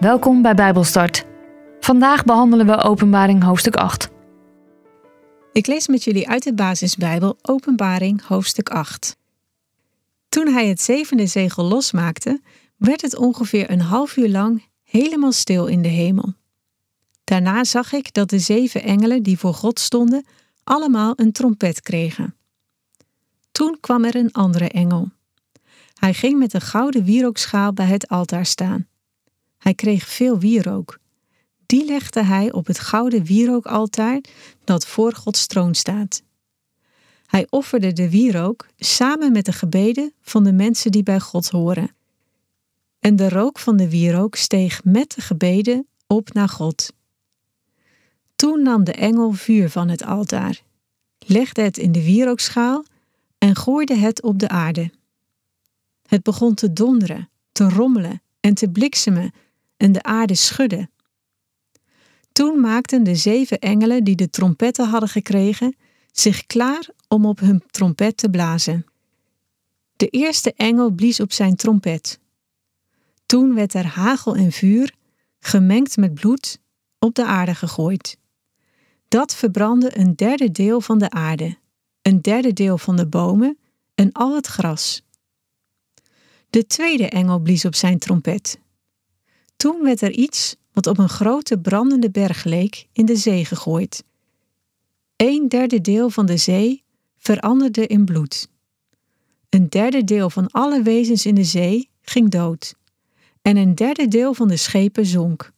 Welkom bij Bijbelstart. Vandaag behandelen we Openbaring hoofdstuk 8. Ik lees met jullie uit de basisbijbel Openbaring hoofdstuk 8. Toen hij het zevende zegel losmaakte, werd het ongeveer een half uur lang helemaal stil in de hemel. Daarna zag ik dat de zeven engelen die voor God stonden, allemaal een trompet kregen. Toen kwam er een andere engel. Hij ging met een gouden wierookschaal bij het altaar staan. Hij kreeg veel wierook. Die legde hij op het gouden wierookaltaar dat voor Gods troon staat. Hij offerde de wierook samen met de gebeden van de mensen die bij God horen. En de rook van de wierook steeg met de gebeden op naar God. Toen nam de engel vuur van het altaar, legde het in de wierookschaal en gooide het op de aarde. Het begon te donderen, te rommelen en te bliksemen en de aarde schudde. Toen maakten de zeven engelen die de trompetten hadden gekregen zich klaar om op hun trompet te blazen. De eerste engel blies op zijn trompet. Toen werd er hagel en vuur, gemengd met bloed, op de aarde gegooid. Dat verbrandde een derde deel van de aarde, een derde deel van de bomen en al het gras. De tweede engel blies op zijn trompet. Toen werd er iets wat op een grote brandende berg leek in de zee gegooid. Een derde deel van de zee veranderde in bloed. Een derde deel van alle wezens in de zee ging dood. En een derde deel van de schepen zonk.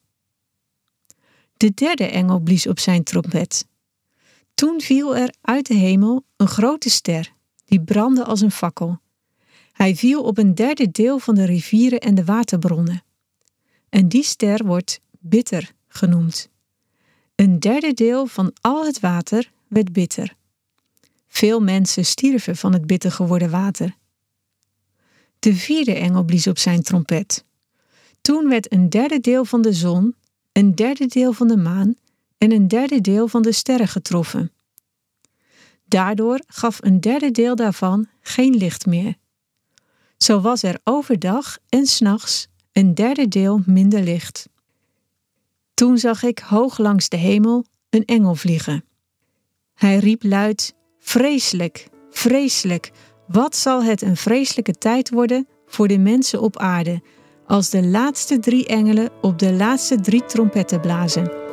De derde engel blies op zijn trompet. Toen viel er uit de hemel een grote ster, die brandde als een fakkel. Hij viel op een derde deel van de rivieren en de waterbronnen. En die ster wordt bitter genoemd. Een derde deel van al het water werd bitter. Veel mensen stierven van het bitter geworden water. De vierde engel blies op zijn trompet. Toen werd een derde deel van de zon, een derde deel van de maan en een derde deel van de sterren getroffen. Daardoor gaf een derde deel daarvan geen licht meer. Zo was er overdag en s'nachts een derde deel minder licht. Toen zag ik hoog langs de hemel een engel vliegen. Hij riep luid: Vreselijk, vreselijk, wat zal het een vreselijke tijd worden voor de mensen op aarde, als de laatste drie engelen op de laatste drie trompetten blazen.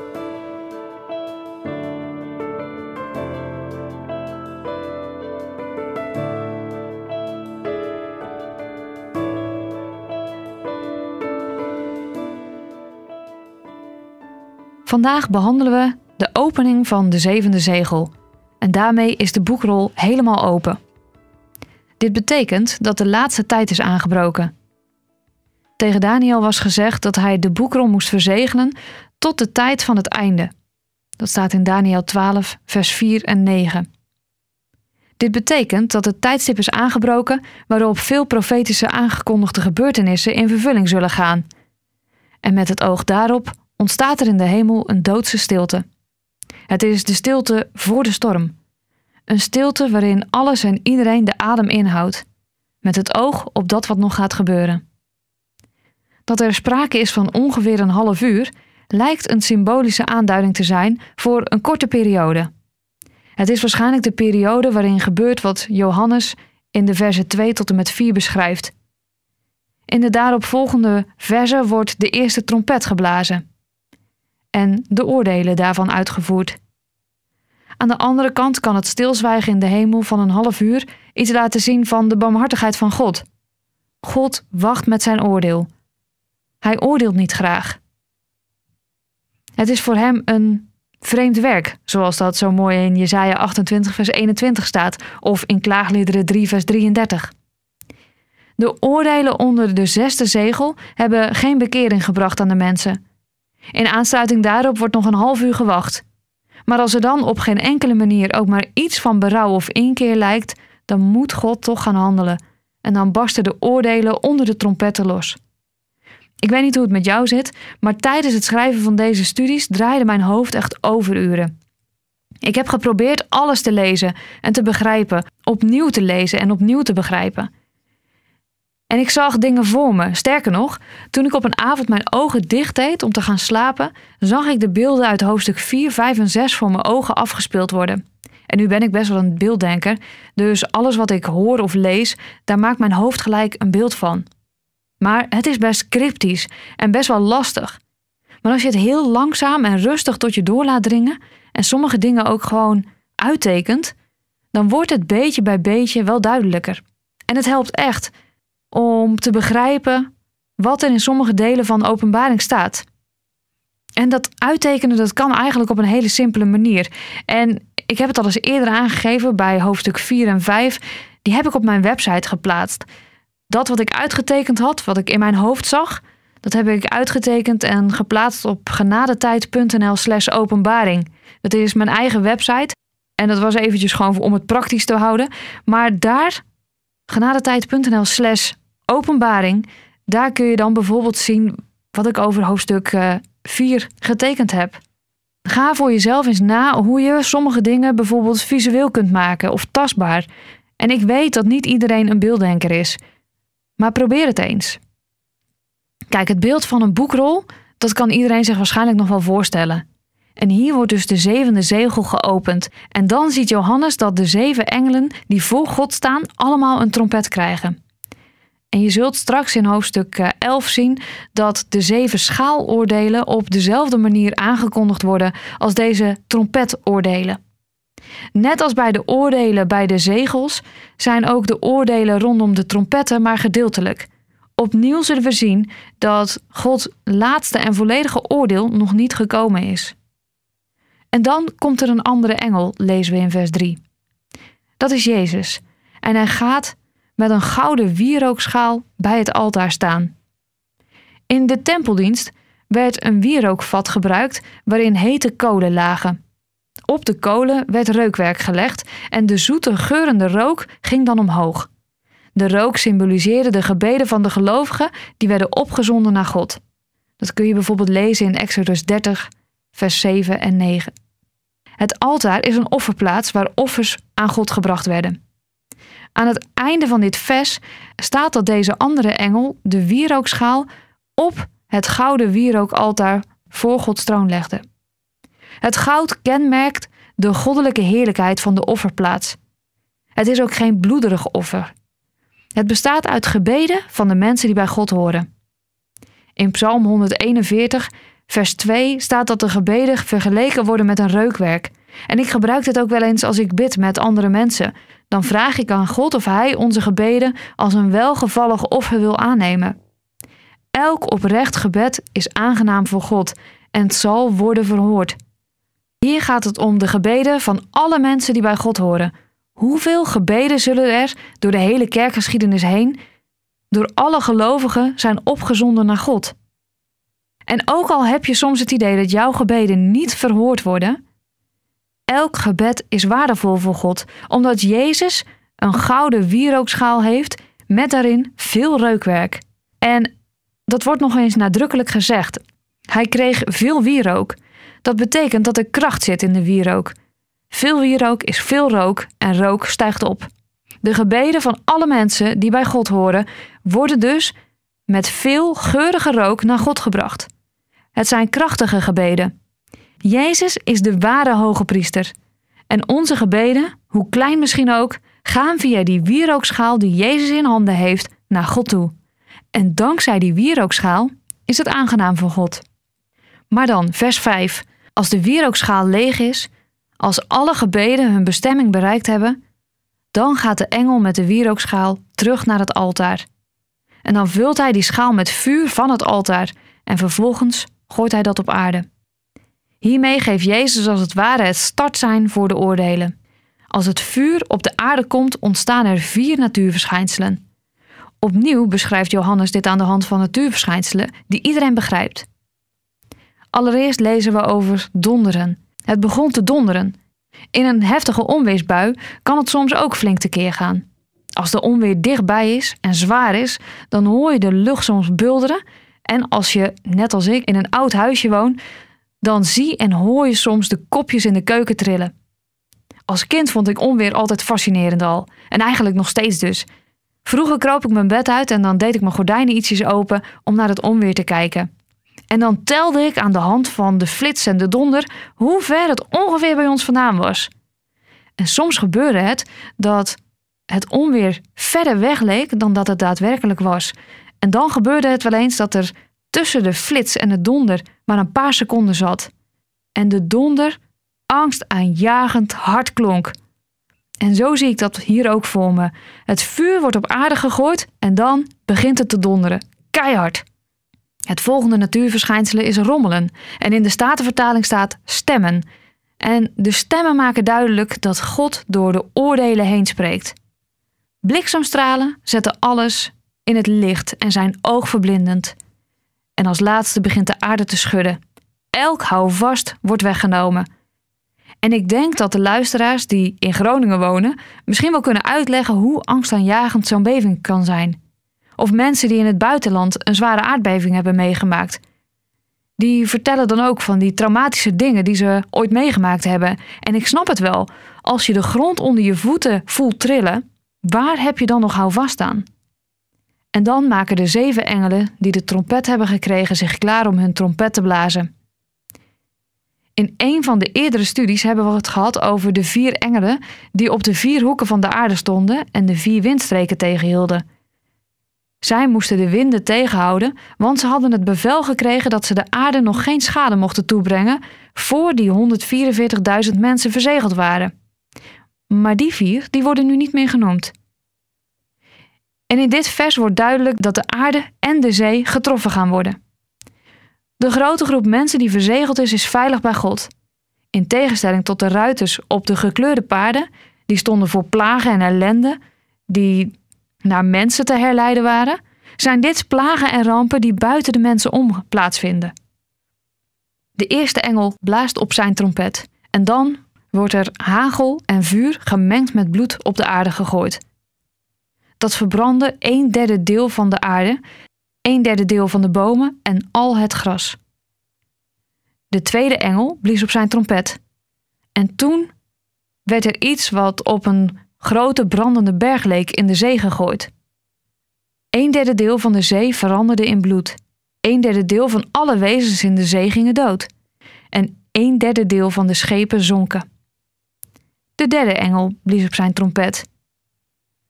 Vandaag behandelen we de opening van de zevende zegel. En daarmee is de boekrol helemaal open. Dit betekent dat de laatste tijd is aangebroken. Tegen Daniel was gezegd dat hij de boekrol moest verzegelen tot de tijd van het einde. Dat staat in Daniel 12, vers 4 en 9. Dit betekent dat het tijdstip is aangebroken waarop veel profetische aangekondigde gebeurtenissen in vervulling zullen gaan. En met het oog daarop ontstaat er in de hemel een doodse stilte. Het is de stilte voor de storm. Een stilte waarin alles en iedereen de adem inhoudt, met het oog op dat wat nog gaat gebeuren. Dat er sprake is van ongeveer een half uur lijkt een symbolische aanduiding te zijn voor een korte periode. Het is waarschijnlijk de periode waarin gebeurt wat Johannes in de verse 2 tot en met 4 beschrijft. In de daaropvolgende verse wordt de eerste trompet geblazen en de oordelen daarvan uitgevoerd. Aan de andere kant kan het stilzwijgen in de hemel van een half uur iets laten zien van de barmhartigheid van God. God wacht met zijn oordeel. Hij oordeelt niet graag. Het is voor hem een vreemd werk, zoals dat zo mooi in Jesaja 28 vers 21 staat of in Klaagliederen 3 vers 33. De oordelen onder de zesde zegel hebben geen bekering gebracht aan de mensen. In aansluiting daarop wordt nog een half uur gewacht. Maar als er dan op geen enkele manier ook maar iets van berouw of inkeer lijkt, dan moet God toch gaan handelen. En dan barsten de oordelen onder de trompetten los. Ik weet niet hoe het met jou zit, maar tijdens het schrijven van deze studies draaide mijn hoofd echt overuren. Ik heb geprobeerd alles te lezen en te begrijpen, opnieuw te lezen en opnieuw te begrijpen. En ik zag dingen voor me. Sterker nog, toen ik op een avond mijn ogen dicht deed om te gaan slapen, zag ik de beelden uit hoofdstuk 4, 5 en 6 voor mijn ogen afgespeeld worden. En nu ben ik best wel een beelddenker, dus alles wat ik hoor of lees, daar maakt mijn hoofd gelijk een beeld van. Maar het is best cryptisch en best wel lastig. Maar als je het heel langzaam en rustig tot je door laat dringen en sommige dingen ook gewoon uittekent, dan wordt het beetje bij beetje wel duidelijker. En het helpt echt om te begrijpen wat er in sommige delen van openbaring staat. En dat uittekenen dat kan eigenlijk op een hele simpele manier. En ik heb het al eens eerder aangegeven bij hoofdstuk 4 en 5. Die heb ik op mijn website geplaatst. Dat wat ik uitgetekend had, wat ik in mijn hoofd zag, dat heb ik uitgetekend en geplaatst op genadetijd.nl/slash openbaring. Dat is mijn eigen website. En dat was eventjes gewoon om het praktisch te houden. Maar daar, genadetijd.nl/slash openbaring, daar kun je dan bijvoorbeeld zien wat ik over hoofdstuk 4 eh, getekend heb. Ga voor jezelf eens na hoe je sommige dingen bijvoorbeeld visueel kunt maken of tastbaar. En ik weet dat niet iedereen een beelddenker is, maar probeer het eens. Kijk, het beeld van een boekrol, dat kan iedereen zich waarschijnlijk nog wel voorstellen. En hier wordt dus de zevende zegel geopend. En dan ziet Johannes dat de zeven engelen die voor God staan allemaal een trompet krijgen. En je zult straks in hoofdstuk 11 eh, zien dat de zeven schaaloordelen op dezelfde manier aangekondigd worden als deze trompetoordelen. Net als bij de oordelen bij de zegels zijn ook de oordelen rondom de trompetten maar gedeeltelijk. Opnieuw zullen we zien dat Gods laatste en volledige oordeel nog niet gekomen is. En dan komt er een andere engel, lezen we in vers 3. Dat is Jezus. En hij gaat met een gouden wierookschaal bij het altaar staan. In de tempeldienst werd een wierookvat gebruikt waarin hete kolen lagen. Op de kolen werd reukwerk gelegd en de zoete geurende rook ging dan omhoog. De rook symboliseerde de gebeden van de gelovigen die werden opgezonden naar God. Dat kun je bijvoorbeeld lezen in Exodus 30, vers 7 en 9. Het altaar is een offerplaats waar offers aan God gebracht werden. Aan het einde van dit vers staat dat deze andere engel de wierookschaal op het gouden wierookaltaar voor Gods troon legde. Het goud kenmerkt de goddelijke heerlijkheid van de offerplaats. Het is ook geen bloederig offer. Het bestaat uit gebeden van de mensen die bij God horen. In Psalm 141, vers 2 staat dat de gebeden vergeleken worden met een reukwerk. En ik gebruik dit ook wel eens als ik bid met andere mensen. Dan vraag ik aan God of Hij onze gebeden als een welgevallig offer wil aannemen. Elk oprecht gebed is aangenaam voor God en zal worden verhoord. Hier gaat het om de gebeden van alle mensen die bij God horen. Hoeveel gebeden zullen er door de hele kerkgeschiedenis heen, door alle gelovigen, zijn opgezonden naar God? En ook al heb je soms het idee dat jouw gebeden niet verhoord worden, elk gebed is waardevol voor God, omdat Jezus een gouden wierookschaal heeft met daarin veel reukwerk. En dat wordt nog eens nadrukkelijk gezegd. Hij kreeg veel wierook. Dat betekent dat er kracht zit in de wierook. Veel wierook is veel rook en rook stijgt op. De gebeden van alle mensen die bij God horen, worden dus met veel geurige rook naar God gebracht. Het zijn krachtige gebeden. Jezus is de ware hoge priester. En onze gebeden, hoe klein misschien ook, gaan via die wierookschaal die Jezus in handen heeft naar God toe. En dankzij die wierookschaal is het aangenaam voor God. Maar dan, vers 5. Als de wierookschaal leeg is, als alle gebeden hun bestemming bereikt hebben, dan gaat de engel met de wierookschaal terug naar het altaar. En dan vult hij die schaal met vuur van het altaar en vervolgens gooit hij dat op aarde. Hiermee geeft Jezus als het ware het startsein voor de oordelen. Als het vuur op de aarde komt, ontstaan er vier natuurverschijnselen. Opnieuw beschrijft Johannes dit aan de hand van natuurverschijnselen die iedereen begrijpt. Allereerst lezen we over donderen. Het begon te donderen. In een heftige onweersbui kan het soms ook flink tekeer gaan. Als de onweer dichtbij is en zwaar is, dan hoor je de lucht soms bulderen. En als je, net als ik, in een oud huisje woont, dan zie en hoor je soms de kopjes in de keuken trillen. Als kind vond ik onweer altijd fascinerend al, en eigenlijk nog steeds dus. Vroeger kroop ik mijn bed uit en dan deed ik mijn gordijnen ietsjes open om naar het onweer te kijken. En dan telde ik aan de hand van de flits en de donder hoe ver het ongeveer bij ons vandaan was. En soms gebeurde het dat het onweer verder weg leek dan dat het daadwerkelijk was. En dan gebeurde het wel eens dat er tussen de flits en de donder maar een paar seconden zat. En de donder angstaanjagend hard klonk. En zo zie ik dat hier ook voor me. Het vuur wordt op aarde gegooid en dan begint het te donderen. Keihard. Het volgende natuurverschijnsel is rommelen. En in de Statenvertaling staat stemmen. En de stemmen maken duidelijk dat God door de oordelen heen spreekt. Bliksemstralen zetten alles in het licht en zijn oogverblindend. En als laatste begint de aarde te schudden. Elk houvast wordt weggenomen. En ik denk dat de luisteraars die in Groningen wonen misschien wel kunnen uitleggen hoe angstaanjagend zo'n beving kan zijn. Of mensen die in het buitenland een zware aardbeving hebben meegemaakt. Die vertellen dan ook van die traumatische dingen die ze ooit meegemaakt hebben. En ik snap het wel. Als je de grond onder je voeten voelt trillen, waar heb je dan nog houvast aan? En dan maken de zeven engelen die de trompet hebben gekregen zich klaar om hun trompet te blazen. In een van de eerdere studies hebben we het gehad over de vier engelen die op de vier hoeken van de aarde stonden en de vier windstreken tegenhielden. Zij moesten de winden tegenhouden, want ze hadden het bevel gekregen dat ze de aarde nog geen schade mochten toebrengen voor die 144.000 mensen verzegeld waren. Maar die vier die worden nu niet meer genoemd. En in dit vers wordt duidelijk dat de aarde en de zee getroffen gaan worden. De grote groep mensen die verzegeld is, is veilig bij God. In tegenstelling tot de ruiters op de gekleurde paarden, die stonden voor plagen en ellende, die naar mensen te herleiden waren, zijn dit plagen en rampen die buiten de mensen om plaatsvinden. De eerste engel blaast op zijn trompet en dan wordt er hagel en vuur gemengd met bloed op de aarde gegooid. Dat verbrandde een derde deel van de aarde een derde deel van de bomen en al het gras. De tweede engel blies op zijn trompet. En toen werd er iets wat op een grote brandende berg leek in de zee gegooid. Een derde deel van de zee veranderde in bloed. Een derde deel van alle wezens in de zee gingen dood. En een derde deel van de schepen zonken. De derde engel blies op zijn trompet.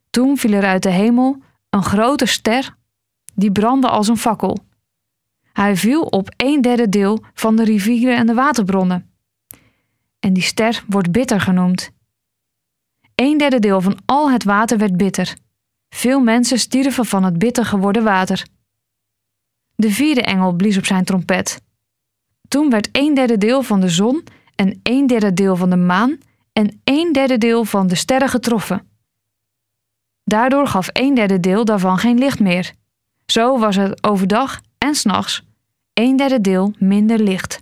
Toen viel er uit de hemel een grote ster die brandde als een fakkel. Hij viel op een derde deel van de rivieren en de waterbronnen. En die ster wordt bitter genoemd. Een derde deel van al het water werd bitter. Veel mensen stierven van het bitter geworden water. De vierde engel blies op zijn trompet. Toen werd een derde deel van de zon en een derde deel van de maan en een derde deel van de sterren getroffen. Daardoor gaf een derde deel daarvan geen licht meer. Zo was het overdag en s'nachts een derde deel minder licht.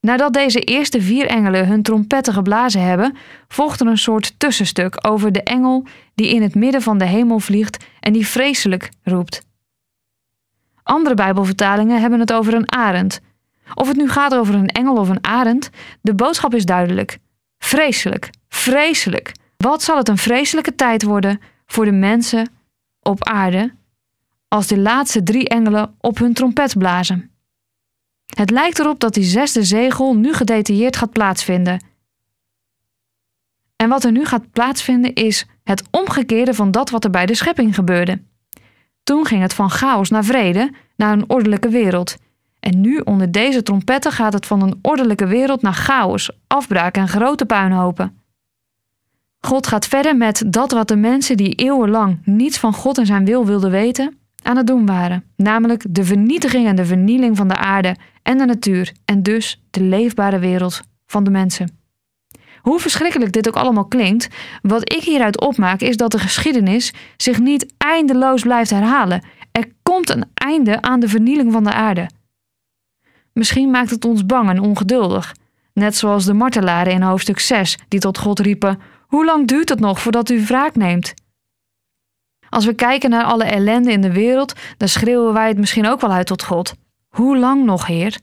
Nadat deze eerste vier engelen hun trompetten geblazen hebben, volgt er een soort tussenstuk over de engel die in het midden van de hemel vliegt en die vreselijk roept. Andere Bijbelvertalingen hebben het over een arend. Of het nu gaat over een engel of een arend, de boodschap is duidelijk. Vreselijk, vreselijk. Wat zal het een vreselijke tijd worden voor de mensen op aarde als de laatste drie engelen op hun trompet blazen. Het lijkt erop dat die zesde zegel nu gedetailleerd gaat plaatsvinden. En wat er nu gaat plaatsvinden is het omgekeerde van dat wat er bij de schepping gebeurde. Toen ging het van chaos naar vrede, naar een ordelijke wereld. En nu onder deze trompetten gaat het van een ordelijke wereld naar chaos, afbraak en grote puinhopen. God gaat verder met dat wat de mensen die eeuwenlang niets van God en zijn wil wilden weten, aan het doen waren, namelijk de vernietiging en de vernieling van de aarde en de natuur en dus de leefbare wereld van de mensen. Hoe verschrikkelijk dit ook allemaal klinkt, wat ik hieruit opmaak is dat de geschiedenis zich niet eindeloos blijft herhalen. Er komt een einde aan de vernieling van de aarde. Misschien maakt het ons bang en ongeduldig, net zoals de martelaren in hoofdstuk 6 die tot God riepen: Hoe lang duurt het nog voordat u wraak neemt? Als we kijken naar alle ellende in de wereld, dan schreeuwen wij het misschien ook wel uit tot God. Hoe lang nog, Heer?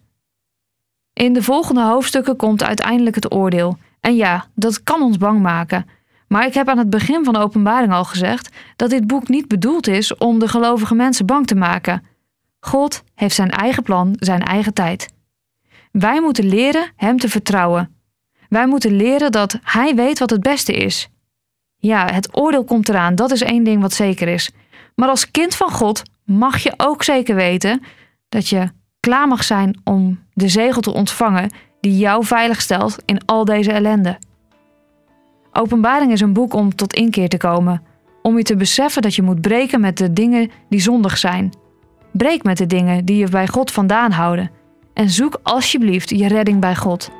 In de volgende hoofdstukken komt uiteindelijk het oordeel. En ja, dat kan ons bang maken. Maar ik heb aan het begin van de openbaring al gezegd dat dit boek niet bedoeld is om de gelovige mensen bang te maken. God heeft zijn eigen plan, zijn eigen tijd. Wij moeten leren Hem te vertrouwen. Wij moeten leren dat Hij weet wat het beste is. Ja, het oordeel komt eraan, dat is één ding wat zeker is. Maar als kind van God mag je ook zeker weten dat je klaar mag zijn om de zegel te ontvangen die jou veilig stelt in al deze ellende. Openbaring is een boek om tot inkeer te komen, om je te beseffen dat je moet breken met de dingen die zondig zijn. Breek met de dingen die je bij God vandaan houden en zoek alsjeblieft je redding bij God.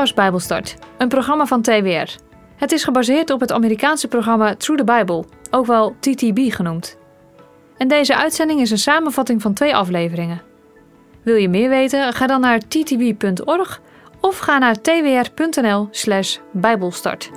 Was Bijbelstart, een programma van TWR. Het is gebaseerd op het Amerikaanse programma Through the Bible, ook wel TTB genoemd. En deze uitzending is een samenvatting van twee afleveringen. Wil je meer weten? Ga dan naar ttb.org of ga naar twr.nl/bijbelstart.